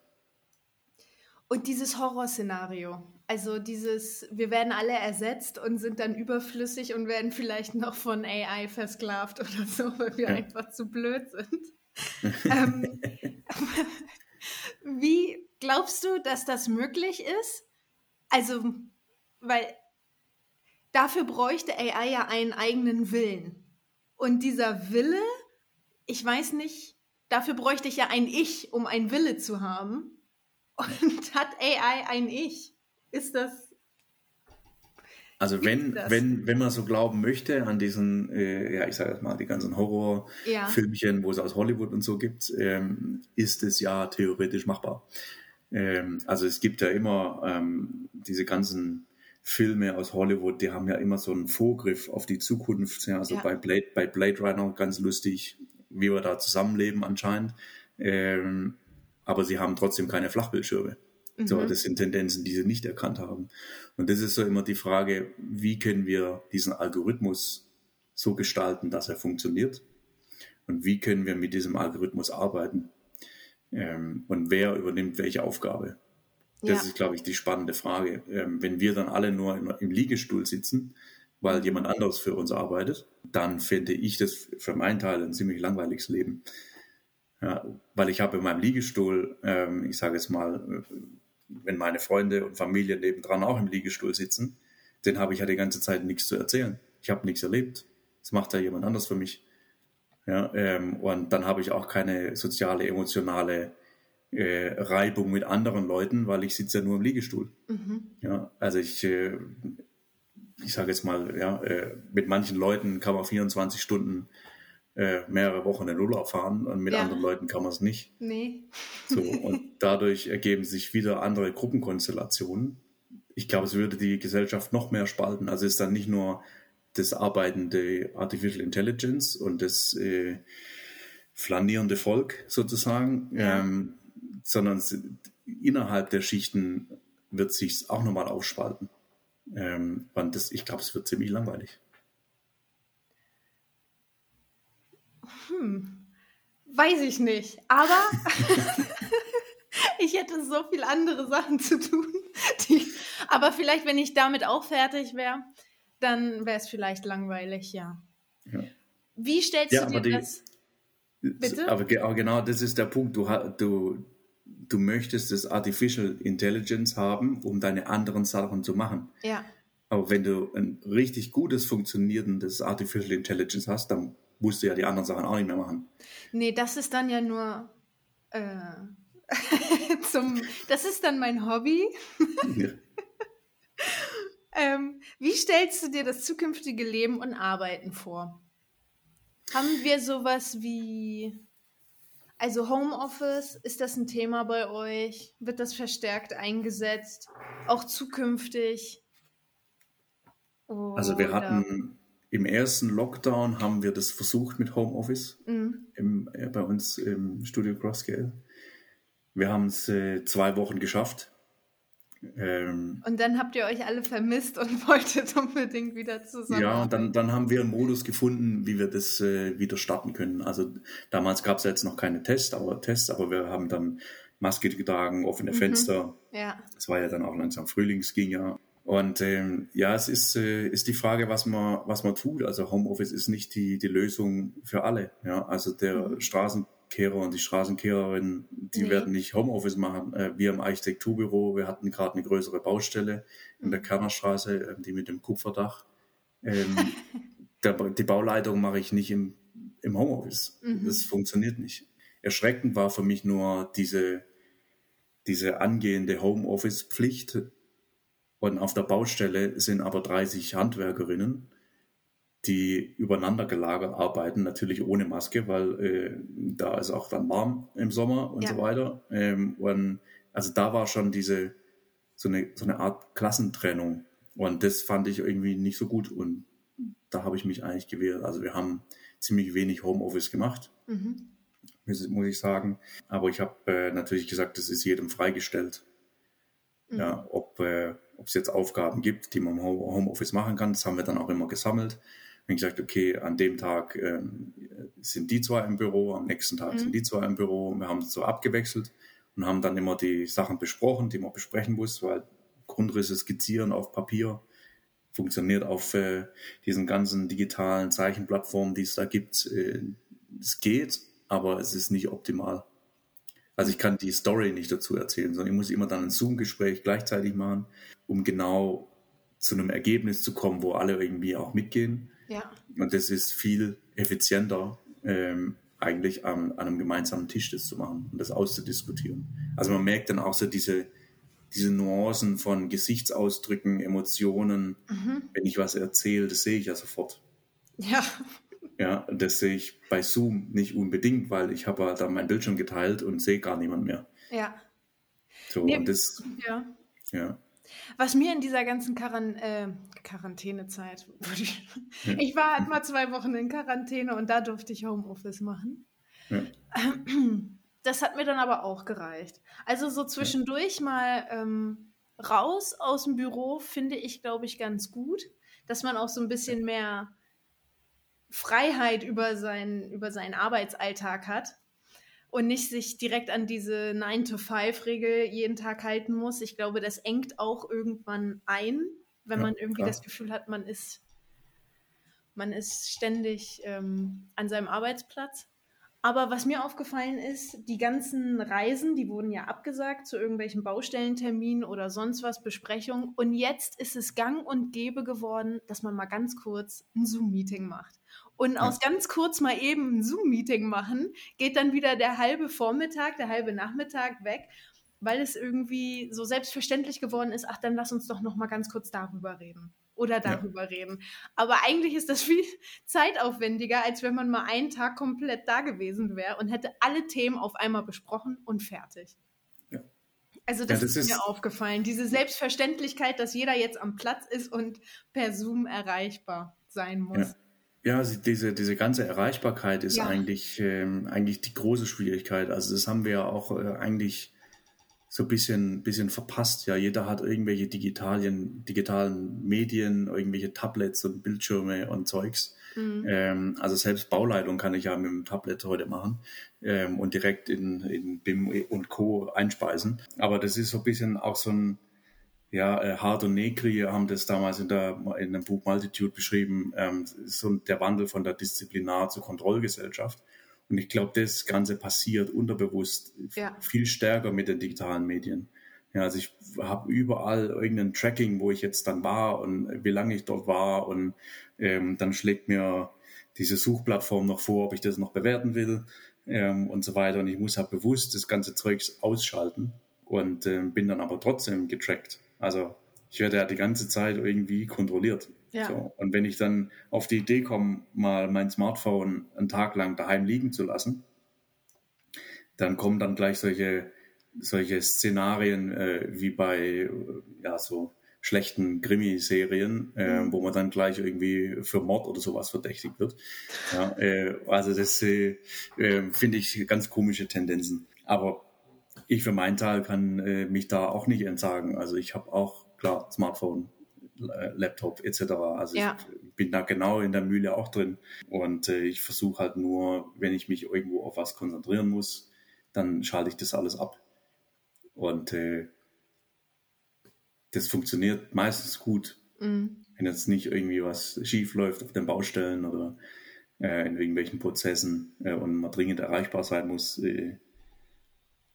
Und dieses Horrorszenario, also dieses, wir werden alle ersetzt und sind dann überflüssig und werden vielleicht noch von AI versklavt oder so, weil wir ja. einfach zu blöd sind. ähm, wie glaubst du, dass das möglich ist? Also, weil dafür bräuchte AI ja einen eigenen Willen. Und dieser Wille, ich weiß nicht, dafür bräuchte ich ja ein Ich, um einen Wille zu haben. Und hat AI ein Ich? Ist das. Also wenn, wenn, wenn man so glauben möchte an diesen, äh, ja, ich sage jetzt mal, die ganzen Horrorfilmchen, ja. wo es aus Hollywood und so gibt, ähm, ist es ja theoretisch machbar. Ähm, also es gibt ja immer ähm, diese ganzen Filme aus Hollywood, die haben ja immer so einen Vorgriff auf die Zukunft. Ja, also ja. bei Blade, bei Blade Runner ganz lustig, wie wir da zusammenleben anscheinend. Ähm, aber sie haben trotzdem keine Flachbildschirme. Mhm. So, das sind Tendenzen, die sie nicht erkannt haben. Und das ist so immer die Frage, wie können wir diesen Algorithmus so gestalten, dass er funktioniert? Und wie können wir mit diesem Algorithmus arbeiten? Ähm, und wer übernimmt welche Aufgabe? Das ja. ist, glaube ich, die spannende Frage. Ähm, wenn wir dann alle nur im, im Liegestuhl sitzen, weil jemand anderes für uns arbeitet, dann finde ich das für meinen Teil ein ziemlich langweiliges Leben. Ja, weil ich habe in meinem Liegestuhl, ähm, ich sage jetzt mal, wenn meine Freunde und Familie nebendran auch im Liegestuhl sitzen, den habe ich ja die ganze Zeit nichts zu erzählen. Ich habe nichts erlebt. Das macht ja jemand anders für mich. Ja, ähm, und dann habe ich auch keine soziale, emotionale äh, Reibung mit anderen Leuten, weil ich sitze ja nur im Liegestuhl. Mhm. Ja, also ich, äh, ich sage jetzt mal, ja, äh, mit manchen Leuten kann man 24 Stunden äh, mehrere Wochen in Urlaub fahren und mit ja. anderen Leuten kann man es nicht. Nee. So, und dadurch ergeben sich wieder andere Gruppenkonstellationen. Ich glaube, es würde die Gesellschaft noch mehr spalten. Also es ist dann nicht nur das arbeitende Artificial Intelligence und das äh, flanierende Volk sozusagen, ja. ähm, sondern innerhalb der Schichten wird sich auch nochmal aufspalten. Ähm, und das, ich glaube, es wird ziemlich langweilig. Hm, weiß ich nicht. Aber ich hätte so viel andere Sachen zu tun. Die, aber vielleicht, wenn ich damit auch fertig wäre, dann wäre es vielleicht langweilig, ja. ja. Wie stellst ja, du dir die, das? Bitte? Aber, aber, genau das ist der Punkt. Du, du, du möchtest das Artificial Intelligence haben, um deine anderen Sachen zu machen. Ja. Aber wenn du ein richtig gutes, funktionierendes Artificial Intelligence hast, dann musst du ja die anderen Sachen auch nicht mehr machen. Nee, das ist dann ja nur äh, zum, das ist dann mein Hobby. ja. ähm, wie stellst du dir das zukünftige Leben und Arbeiten vor? Haben wir sowas wie, also Homeoffice, ist das ein Thema bei euch? Wird das verstärkt eingesetzt? Auch zukünftig? Oder? Also wir hatten im ersten Lockdown haben wir das versucht mit Homeoffice mhm. im, äh, bei uns im Studio Crosscale. Wir haben es äh, zwei Wochen geschafft. Ähm, und dann habt ihr euch alle vermisst und wolltet unbedingt wieder zusammen. Ja, und dann, dann haben wir einen Modus gefunden, wie wir das äh, wieder starten können. Also damals gab es ja jetzt noch keine Tests, aber Tests, aber wir haben dann Maske getragen, offene mhm. Fenster. Ja. Es war ja dann auch langsam Frühling, es ging ja. Und ähm, ja, es ist, äh, ist die Frage, was man, was man tut. Also Homeoffice ist nicht die, die Lösung für alle. Ja, also der mhm. Straßen Kehrer und die Straßenkehrerin, die nee. werden nicht Homeoffice machen. Äh, wir im Architekturbüro, wir hatten gerade eine größere Baustelle in der mhm. Kernerstraße, äh, die mit dem Kupferdach. Ähm, der, die Bauleitung mache ich nicht im, im Homeoffice. Mhm. Das funktioniert nicht. Erschreckend war für mich nur diese, diese angehende Homeoffice-Pflicht. Und auf der Baustelle sind aber 30 Handwerkerinnen die übereinander gelagert arbeiten, natürlich ohne Maske, weil äh, da ist auch dann warm im Sommer und ja. so weiter. Ähm, und also da war schon diese so eine, so eine Art Klassentrennung. Und das fand ich irgendwie nicht so gut. Und da habe ich mich eigentlich gewehrt. Also wir haben ziemlich wenig Homeoffice gemacht, mhm. muss ich sagen. Aber ich habe äh, natürlich gesagt, das ist jedem freigestellt. Mhm. Ja, ob äh, es jetzt Aufgaben gibt, die man im Homeoffice machen kann, das haben wir dann auch immer gesammelt haben gesagt, okay, an dem Tag ähm, sind die zwei im Büro, am nächsten Tag mhm. sind die zwei im Büro. Wir haben es so abgewechselt und haben dann immer die Sachen besprochen, die man besprechen muss, weil Grundrisse skizzieren auf Papier funktioniert auf äh, diesen ganzen digitalen Zeichenplattformen, die es da gibt. Äh, es geht, aber es ist nicht optimal. Also ich kann die Story nicht dazu erzählen, sondern ich muss immer dann ein Zoom-Gespräch gleichzeitig machen, um genau zu einem Ergebnis zu kommen, wo alle irgendwie auch mitgehen. Ja. Und das ist viel effizienter, ähm, eigentlich an, an, einem gemeinsamen Tisch das zu machen und das auszudiskutieren. Also man merkt dann auch so diese, diese Nuancen von Gesichtsausdrücken, Emotionen. Mhm. Wenn ich was erzähle, das sehe ich ja sofort. Ja. Ja, das sehe ich bei Zoom nicht unbedingt, weil ich habe dann mein Bildschirm geteilt und sehe gar niemand mehr. Ja. So, nee, und das, ja. ja. Was mir in dieser ganzen Quaran äh, Quarantänezeit, ich war halt mal zwei Wochen in Quarantäne und da durfte ich Homeoffice machen. Ja. Das hat mir dann aber auch gereicht. Also so zwischendurch ja. mal ähm, raus aus dem Büro finde ich, glaube ich, ganz gut, dass man auch so ein bisschen mehr Freiheit über, sein, über seinen Arbeitsalltag hat und nicht sich direkt an diese 9-to-5-Regel jeden Tag halten muss. Ich glaube, das engt auch irgendwann ein, wenn ja, man irgendwie klar. das Gefühl hat, man ist, man ist ständig ähm, an seinem Arbeitsplatz. Aber was mir aufgefallen ist, die ganzen Reisen, die wurden ja abgesagt zu irgendwelchen Baustellenterminen oder sonst was, Besprechungen. Und jetzt ist es gang und gäbe geworden, dass man mal ganz kurz ein Zoom-Meeting macht. Und aus ganz kurz mal eben ein Zoom-Meeting machen, geht dann wieder der halbe Vormittag, der halbe Nachmittag weg, weil es irgendwie so selbstverständlich geworden ist, ach, dann lass uns doch noch mal ganz kurz darüber reden oder darüber ja. reden. Aber eigentlich ist das viel zeitaufwendiger, als wenn man mal einen Tag komplett da gewesen wäre und hätte alle Themen auf einmal besprochen und fertig. Ja. Also das, ja, das ist, ist mir aufgefallen, diese Selbstverständlichkeit, dass jeder jetzt am Platz ist und per Zoom erreichbar sein muss. Ja, diese, diese ganze Erreichbarkeit ist eigentlich, ähm, eigentlich die große Schwierigkeit. Also das haben wir ja auch äh, eigentlich so ein bisschen, bisschen verpasst. Ja, jeder hat irgendwelche digitalen, digitalen Medien, irgendwelche Tablets und Bildschirme und Zeugs. Mhm. Ähm, also selbst Bauleitung kann ich ja mit dem Tablet heute machen ähm, und direkt in, in BIM und Co. einspeisen. Aber das ist so ein bisschen auch so ein, ja, äh, Hart und Negri haben das damals in, der, in dem Buch Multitude beschrieben, ähm, so der Wandel von der Disziplinar- zur Kontrollgesellschaft. Und ich glaube, das Ganze passiert unterbewusst ja. viel stärker mit den digitalen Medien. Ja, also ich habe überall irgendein Tracking, wo ich jetzt dann war und wie lange ich dort war und ähm, dann schlägt mir diese Suchplattform noch vor, ob ich das noch bewerten will ähm, und so weiter. Und ich muss halt bewusst das ganze Zeugs ausschalten und ähm, bin dann aber trotzdem getrackt. Also ich werde ja die ganze Zeit irgendwie kontrolliert. Ja. So. Und wenn ich dann auf die Idee komme, mal mein Smartphone einen Tag lang daheim liegen zu lassen, dann kommen dann gleich solche, solche Szenarien äh, wie bei ja, so schlechten Krimiserien, äh, mhm. wo man dann gleich irgendwie für Mord oder sowas verdächtigt wird. Ja, äh, also das äh, äh finde ich ganz komische Tendenzen. Aber ich für meinen Teil kann äh, mich da auch nicht entsagen. Also ich habe auch, klar, Smartphone, Laptop etc. Also ja. ich bin da genau in der Mühle auch drin. Und äh, ich versuche halt nur, wenn ich mich irgendwo auf was konzentrieren muss, dann schalte ich das alles ab. Und äh, das funktioniert meistens gut. Mhm. Wenn jetzt nicht irgendwie was schief läuft auf den Baustellen oder äh, in irgendwelchen Prozessen äh, und man dringend erreichbar sein muss, äh,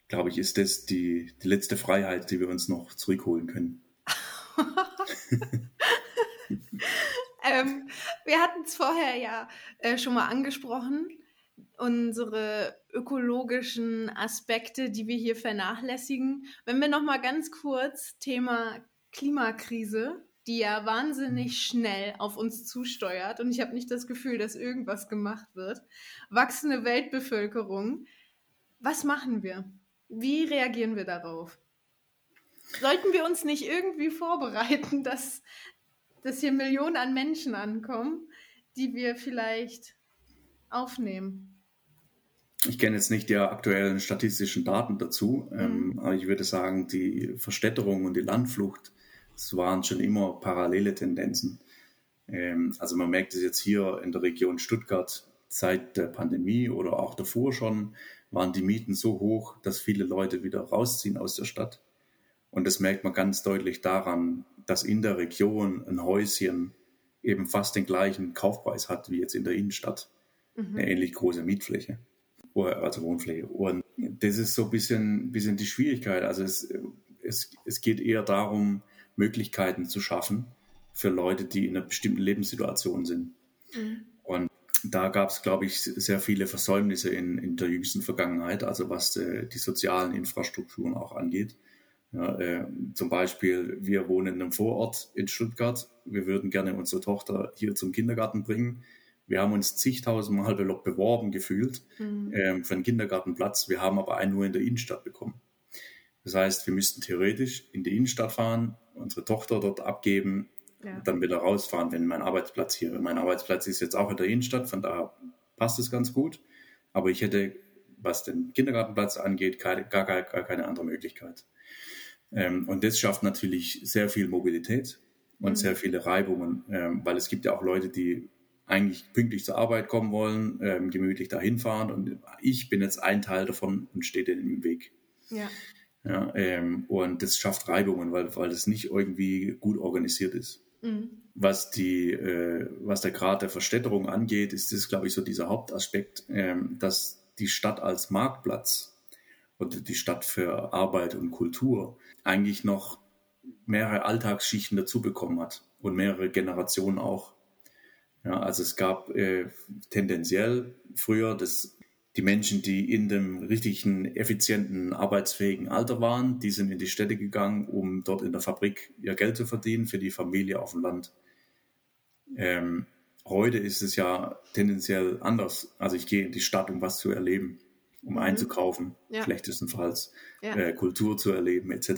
glaube ich, ist das die, die letzte Freiheit, die wir uns noch zurückholen können. ähm, wir hatten es vorher ja äh, schon mal angesprochen, unsere ökologischen Aspekte, die wir hier vernachlässigen. Wenn wir noch mal ganz kurz Thema Klimakrise, die ja wahnsinnig schnell auf uns zusteuert und ich habe nicht das Gefühl, dass irgendwas gemacht wird. Wachsende Weltbevölkerung. Was machen wir? Wie reagieren wir darauf? Sollten wir uns nicht irgendwie vorbereiten, dass, dass hier Millionen an Menschen ankommen, die wir vielleicht aufnehmen? Ich kenne jetzt nicht die aktuellen statistischen Daten dazu, mhm. ähm, aber ich würde sagen, die Verstädterung und die Landflucht, das waren schon immer parallele Tendenzen. Ähm, also man merkt es jetzt hier in der Region Stuttgart seit der Pandemie oder auch davor schon, waren die Mieten so hoch, dass viele Leute wieder rausziehen aus der Stadt. Und das merkt man ganz deutlich daran, dass in der Region ein Häuschen eben fast den gleichen Kaufpreis hat wie jetzt in der Innenstadt. Mhm. Eine ähnlich große Mietfläche, also Wohnfläche. Und das ist so ein bisschen, bisschen die Schwierigkeit. Also es, es, es geht eher darum, Möglichkeiten zu schaffen für Leute, die in einer bestimmten Lebenssituation sind. Mhm. Und da gab es, glaube ich, sehr viele Versäumnisse in, in der jüngsten Vergangenheit, also was äh, die sozialen Infrastrukturen auch angeht. Ja, äh, zum Beispiel, wir wohnen in einem Vorort in Stuttgart. Wir würden gerne unsere Tochter hier zum Kindergarten bringen. Wir haben uns zigtausendmal beworben gefühlt mhm. ähm, für einen Kindergartenplatz. Wir haben aber einen nur in der Innenstadt bekommen. Das heißt, wir müssten theoretisch in die Innenstadt fahren, unsere Tochter dort abgeben, ja. und dann wieder rausfahren, wenn mein Arbeitsplatz hier, mein Arbeitsplatz ist jetzt auch in der Innenstadt, von daher passt es ganz gut. Aber ich hätte, was den Kindergartenplatz angeht, keine, gar, gar, gar keine andere Möglichkeit. Ähm, und das schafft natürlich sehr viel Mobilität und mhm. sehr viele Reibungen, ähm, weil es gibt ja auch Leute, die eigentlich pünktlich zur Arbeit kommen wollen, ähm, gemütlich dahin fahren und ich bin jetzt ein Teil davon und stehe denen im Weg. Ja. Ja, ähm, und das schafft Reibungen, weil, weil es nicht irgendwie gut organisiert ist. Mhm. Was, die, äh, was der Grad der Verstädterung angeht, ist das, glaube ich, so dieser Hauptaspekt, ähm, dass die Stadt als Marktplatz oder die Stadt für Arbeit und Kultur eigentlich noch mehrere Alltagsschichten dazu bekommen hat und mehrere Generationen auch. Ja, also es gab äh, tendenziell früher das die Menschen, die in dem richtigen, effizienten, arbeitsfähigen Alter waren, die sind in die Städte gegangen, um dort in der Fabrik ihr Geld zu verdienen für die Familie auf dem Land. Ähm, heute ist es ja tendenziell anders. Also ich gehe in die Stadt, um was zu erleben, um mhm. einzukaufen, ja. schlechtestenfalls, ja. äh, Kultur zu erleben, etc.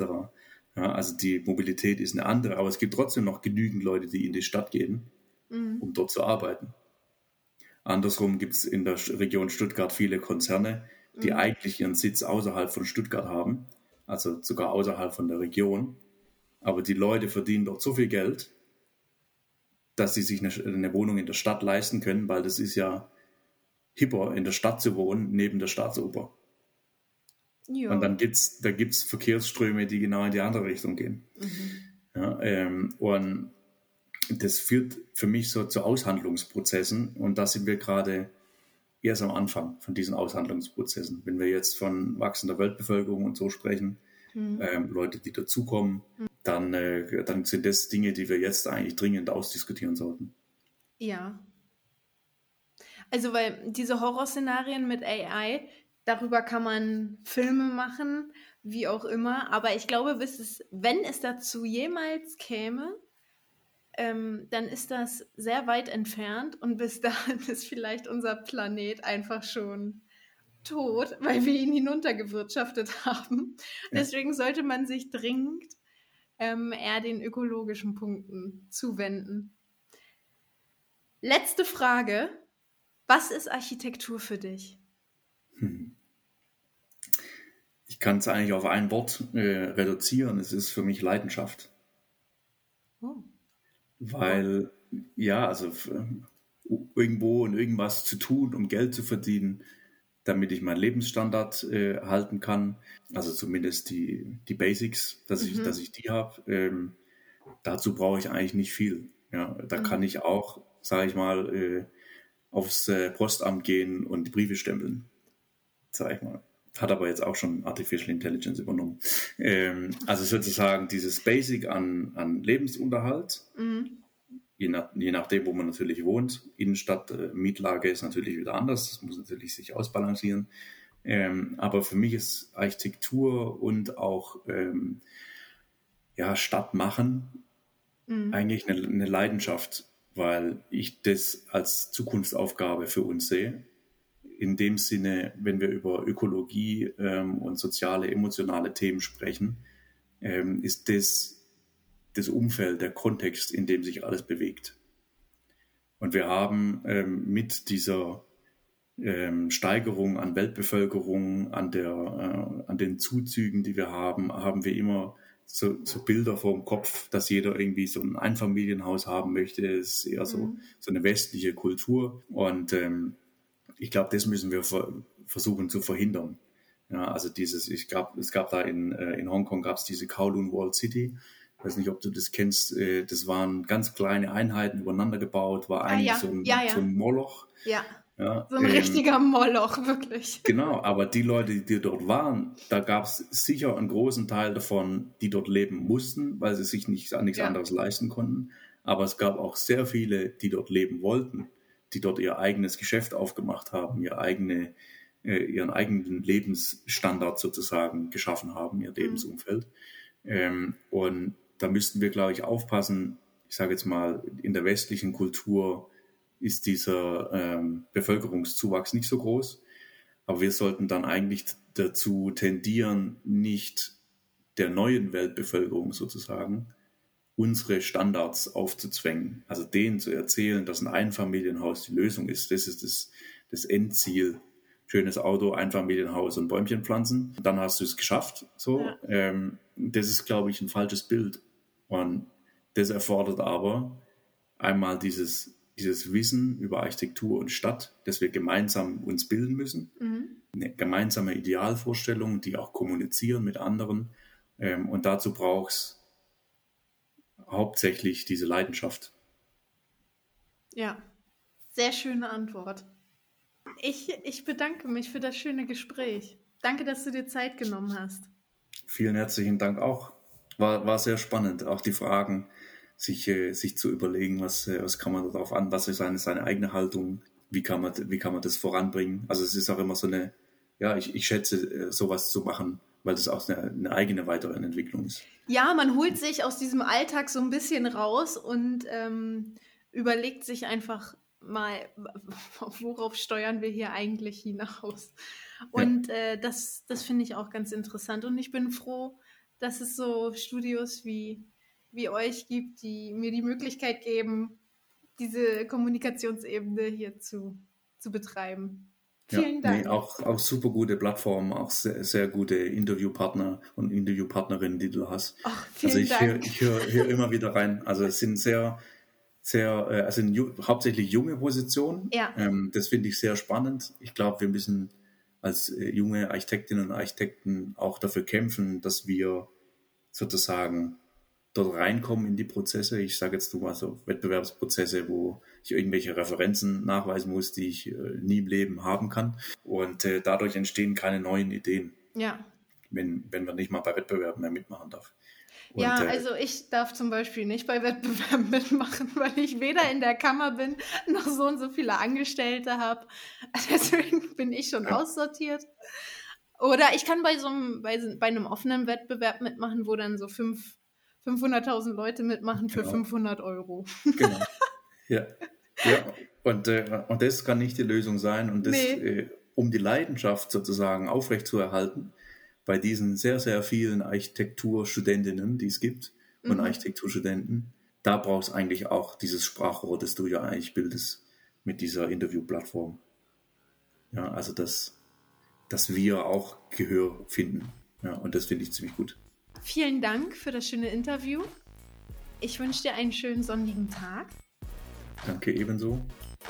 Ja, also die Mobilität ist eine andere, aber es gibt trotzdem noch genügend Leute, die in die Stadt gehen, mhm. um dort zu arbeiten. Andersrum gibt es in der Region Stuttgart viele Konzerne, die mhm. eigentlich ihren Sitz außerhalb von Stuttgart haben also sogar außerhalb von der Region. Aber die Leute verdienen dort so viel Geld, dass sie sich eine, eine Wohnung in der Stadt leisten können, weil das ist ja hipper, in der Stadt zu wohnen, neben der Staatsoper. Jo. Und dann gibt's, da gibt es Verkehrsströme, die genau in die andere Richtung gehen. Mhm. Ja, ähm, und das führt für mich so zu Aushandlungsprozessen und da sind wir gerade erst am Anfang von diesen Aushandlungsprozessen. Wenn wir jetzt von wachsender Weltbevölkerung und so sprechen, mhm. ähm, Leute, die dazukommen, mhm. dann, äh, dann sind das Dinge, die wir jetzt eigentlich dringend ausdiskutieren sollten. Ja. Also, weil diese Horrorszenarien mit AI, darüber kann man Filme machen, wie auch immer, aber ich glaube, es, wenn es dazu jemals käme, ähm, dann ist das sehr weit entfernt und bis dahin ist vielleicht unser Planet einfach schon tot, weil wir ihn hinuntergewirtschaftet haben. Ja. Deswegen sollte man sich dringend ähm, eher den ökologischen Punkten zuwenden. Letzte Frage. Was ist Architektur für dich? Hm. Ich kann es eigentlich auf ein Wort äh, reduzieren. Es ist für mich Leidenschaft. Oh. Weil, ja, also irgendwo und irgendwas zu tun, um Geld zu verdienen, damit ich meinen Lebensstandard äh, halten kann. Also zumindest die, die Basics, dass, mhm. ich, dass ich die habe. Ähm, dazu brauche ich eigentlich nicht viel. Ja, da mhm. kann ich auch, sage ich mal, äh, aufs äh, Postamt gehen und die Briefe stempeln. Sag ich mal. Hat aber jetzt auch schon Artificial Intelligence übernommen. Ähm, also sozusagen dieses Basic an, an Lebensunterhalt, mhm. je, nach, je nachdem, wo man natürlich wohnt. Innenstadt, äh, Mietlage ist natürlich wieder anders, das muss natürlich sich ausbalancieren. Ähm, aber für mich ist Architektur und auch ähm, ja, Stadt machen mhm. eigentlich eine, eine Leidenschaft, weil ich das als Zukunftsaufgabe für uns sehe in dem Sinne, wenn wir über Ökologie ähm, und soziale, emotionale Themen sprechen, ähm, ist das das Umfeld, der Kontext, in dem sich alles bewegt. Und wir haben ähm, mit dieser ähm, Steigerung an Weltbevölkerung, an, der, äh, an den Zuzügen, die wir haben, haben wir immer so, so Bilder vor dem Kopf, dass jeder irgendwie so ein Einfamilienhaus haben möchte. Ist eher so, mhm. so eine westliche Kultur. Und ähm, ich glaube, das müssen wir ver versuchen zu verhindern. Ja, also dieses, ich gab, es gab da in, äh, in Hongkong gab es diese Kowloon Wall City. Ich weiß nicht, ob du das kennst. Äh, das waren ganz kleine Einheiten übereinander gebaut, war ah, eigentlich ah, ja. So, ein, ja, ja. so ein Moloch. Ja. Ja, so ein ähm, richtiger Moloch, wirklich. Genau, aber die Leute, die dort waren, da gab es sicher einen großen Teil davon, die dort leben mussten, weil sie sich nicht, nichts ja. anderes leisten konnten. Aber es gab auch sehr viele, die dort leben wollten die dort ihr eigenes Geschäft aufgemacht haben, ihr eigene, äh, ihren eigenen Lebensstandard sozusagen geschaffen haben, ihr mhm. Lebensumfeld. Ähm, und da müssten wir, glaube ich, aufpassen. Ich sage jetzt mal, in der westlichen Kultur ist dieser ähm, Bevölkerungszuwachs nicht so groß. Aber wir sollten dann eigentlich dazu tendieren, nicht der neuen Weltbevölkerung sozusagen unsere Standards aufzuzwängen. Also denen zu erzählen, dass ein Einfamilienhaus die Lösung ist. Das ist das, das Endziel. Schönes Auto, Einfamilienhaus und Bäumchen pflanzen. Dann hast du es geschafft. So, ja. ähm, das ist, glaube ich, ein falsches Bild. Und das erfordert aber einmal dieses, dieses Wissen über Architektur und Stadt, dass wir gemeinsam uns bilden müssen. Mhm. Eine gemeinsame Idealvorstellung, die auch kommunizieren mit anderen. Ähm, und dazu braucht es hauptsächlich diese Leidenschaft. Ja, sehr schöne Antwort. Ich, ich bedanke mich für das schöne Gespräch. Danke, dass du dir Zeit genommen hast. Vielen herzlichen Dank auch. War, war sehr spannend, auch die Fragen, sich, äh, sich zu überlegen, was, äh, was kann man darauf an, was ist seine, seine eigene Haltung, wie kann, man, wie kann man das voranbringen. Also es ist auch immer so eine, ja, ich, ich schätze, äh, sowas zu machen, weil das auch eine, eine eigene weitere Entwicklung ist. Ja, man holt sich aus diesem Alltag so ein bisschen raus und ähm, überlegt sich einfach mal, worauf steuern wir hier eigentlich hinaus. Und ja. äh, das, das finde ich auch ganz interessant. Und ich bin froh, dass es so Studios wie, wie euch gibt, die mir die Möglichkeit geben, diese Kommunikationsebene hier zu, zu betreiben. Vielen ja, Dank. Nee, auch, auch super gute Plattformen, auch sehr, sehr gute Interviewpartner und Interviewpartnerinnen, die du hast. Ach, also ich höre hör immer wieder rein. Also es sind sehr, sehr, äh, also hauptsächlich junge Positionen. Ja. Ähm, das finde ich sehr spannend. Ich glaube, wir müssen als äh, junge Architektinnen und Architekten auch dafür kämpfen, dass wir sozusagen dort reinkommen in die Prozesse. Ich sage jetzt mal so Wettbewerbsprozesse, wo ich irgendwelche Referenzen nachweisen muss, die ich äh, nie im Leben haben kann. Und äh, dadurch entstehen keine neuen Ideen. Ja. Wenn, wenn man nicht mal bei Wettbewerben mehr mitmachen darf. Und, ja, äh, also ich darf zum Beispiel nicht bei Wettbewerben mitmachen, weil ich weder in der Kammer bin, noch so und so viele Angestellte habe. Deswegen bin ich schon ja. aussortiert. Oder ich kann bei so einem, bei, bei einem offenen Wettbewerb mitmachen, wo dann so 500.000 Leute mitmachen für genau. 500 Euro. Genau. Ja. ja. Und, äh, und das kann nicht die Lösung sein. Und das, nee. äh, um die Leidenschaft sozusagen aufrechtzuerhalten, bei diesen sehr, sehr vielen Architekturstudentinnen, die es gibt, und mhm. Architekturstudenten, da brauchst du eigentlich auch dieses Sprachrohr, das du ja eigentlich bildest mit dieser Interviewplattform. Ja, also dass, dass wir auch Gehör finden. Ja, und das finde ich ziemlich gut. Vielen Dank für das schöne Interview. Ich wünsche dir einen schönen sonnigen Tag. Danke ebenso.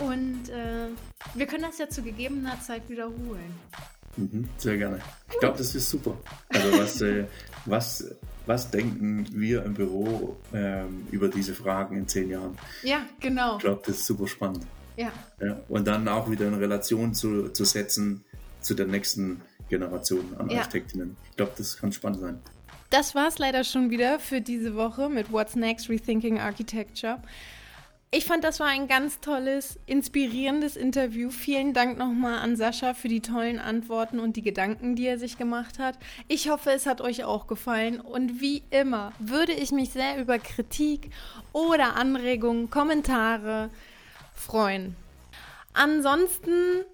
Und äh, wir können das ja zu gegebener Zeit wiederholen. Mhm, sehr gerne. Ich glaube, das ist super. Also was, äh, was, was denken wir im Büro ähm, über diese Fragen in zehn Jahren? Ja, genau. Ich glaube, das ist super spannend. Ja. ja. Und dann auch wieder in Relation zu, zu setzen zu der nächsten Generation an ja. Architektinnen. Ich glaube, das kann spannend sein. Das war es leider schon wieder für diese Woche mit What's Next Rethinking Architecture. Ich fand, das war ein ganz tolles, inspirierendes Interview. Vielen Dank nochmal an Sascha für die tollen Antworten und die Gedanken, die er sich gemacht hat. Ich hoffe, es hat euch auch gefallen. Und wie immer würde ich mich sehr über Kritik oder Anregungen, Kommentare freuen. Ansonsten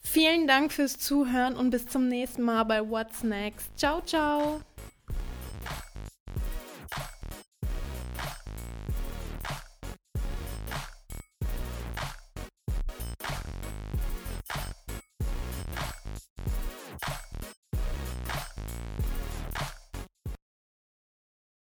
vielen Dank fürs Zuhören und bis zum nächsten Mal bei What's Next. Ciao, ciao.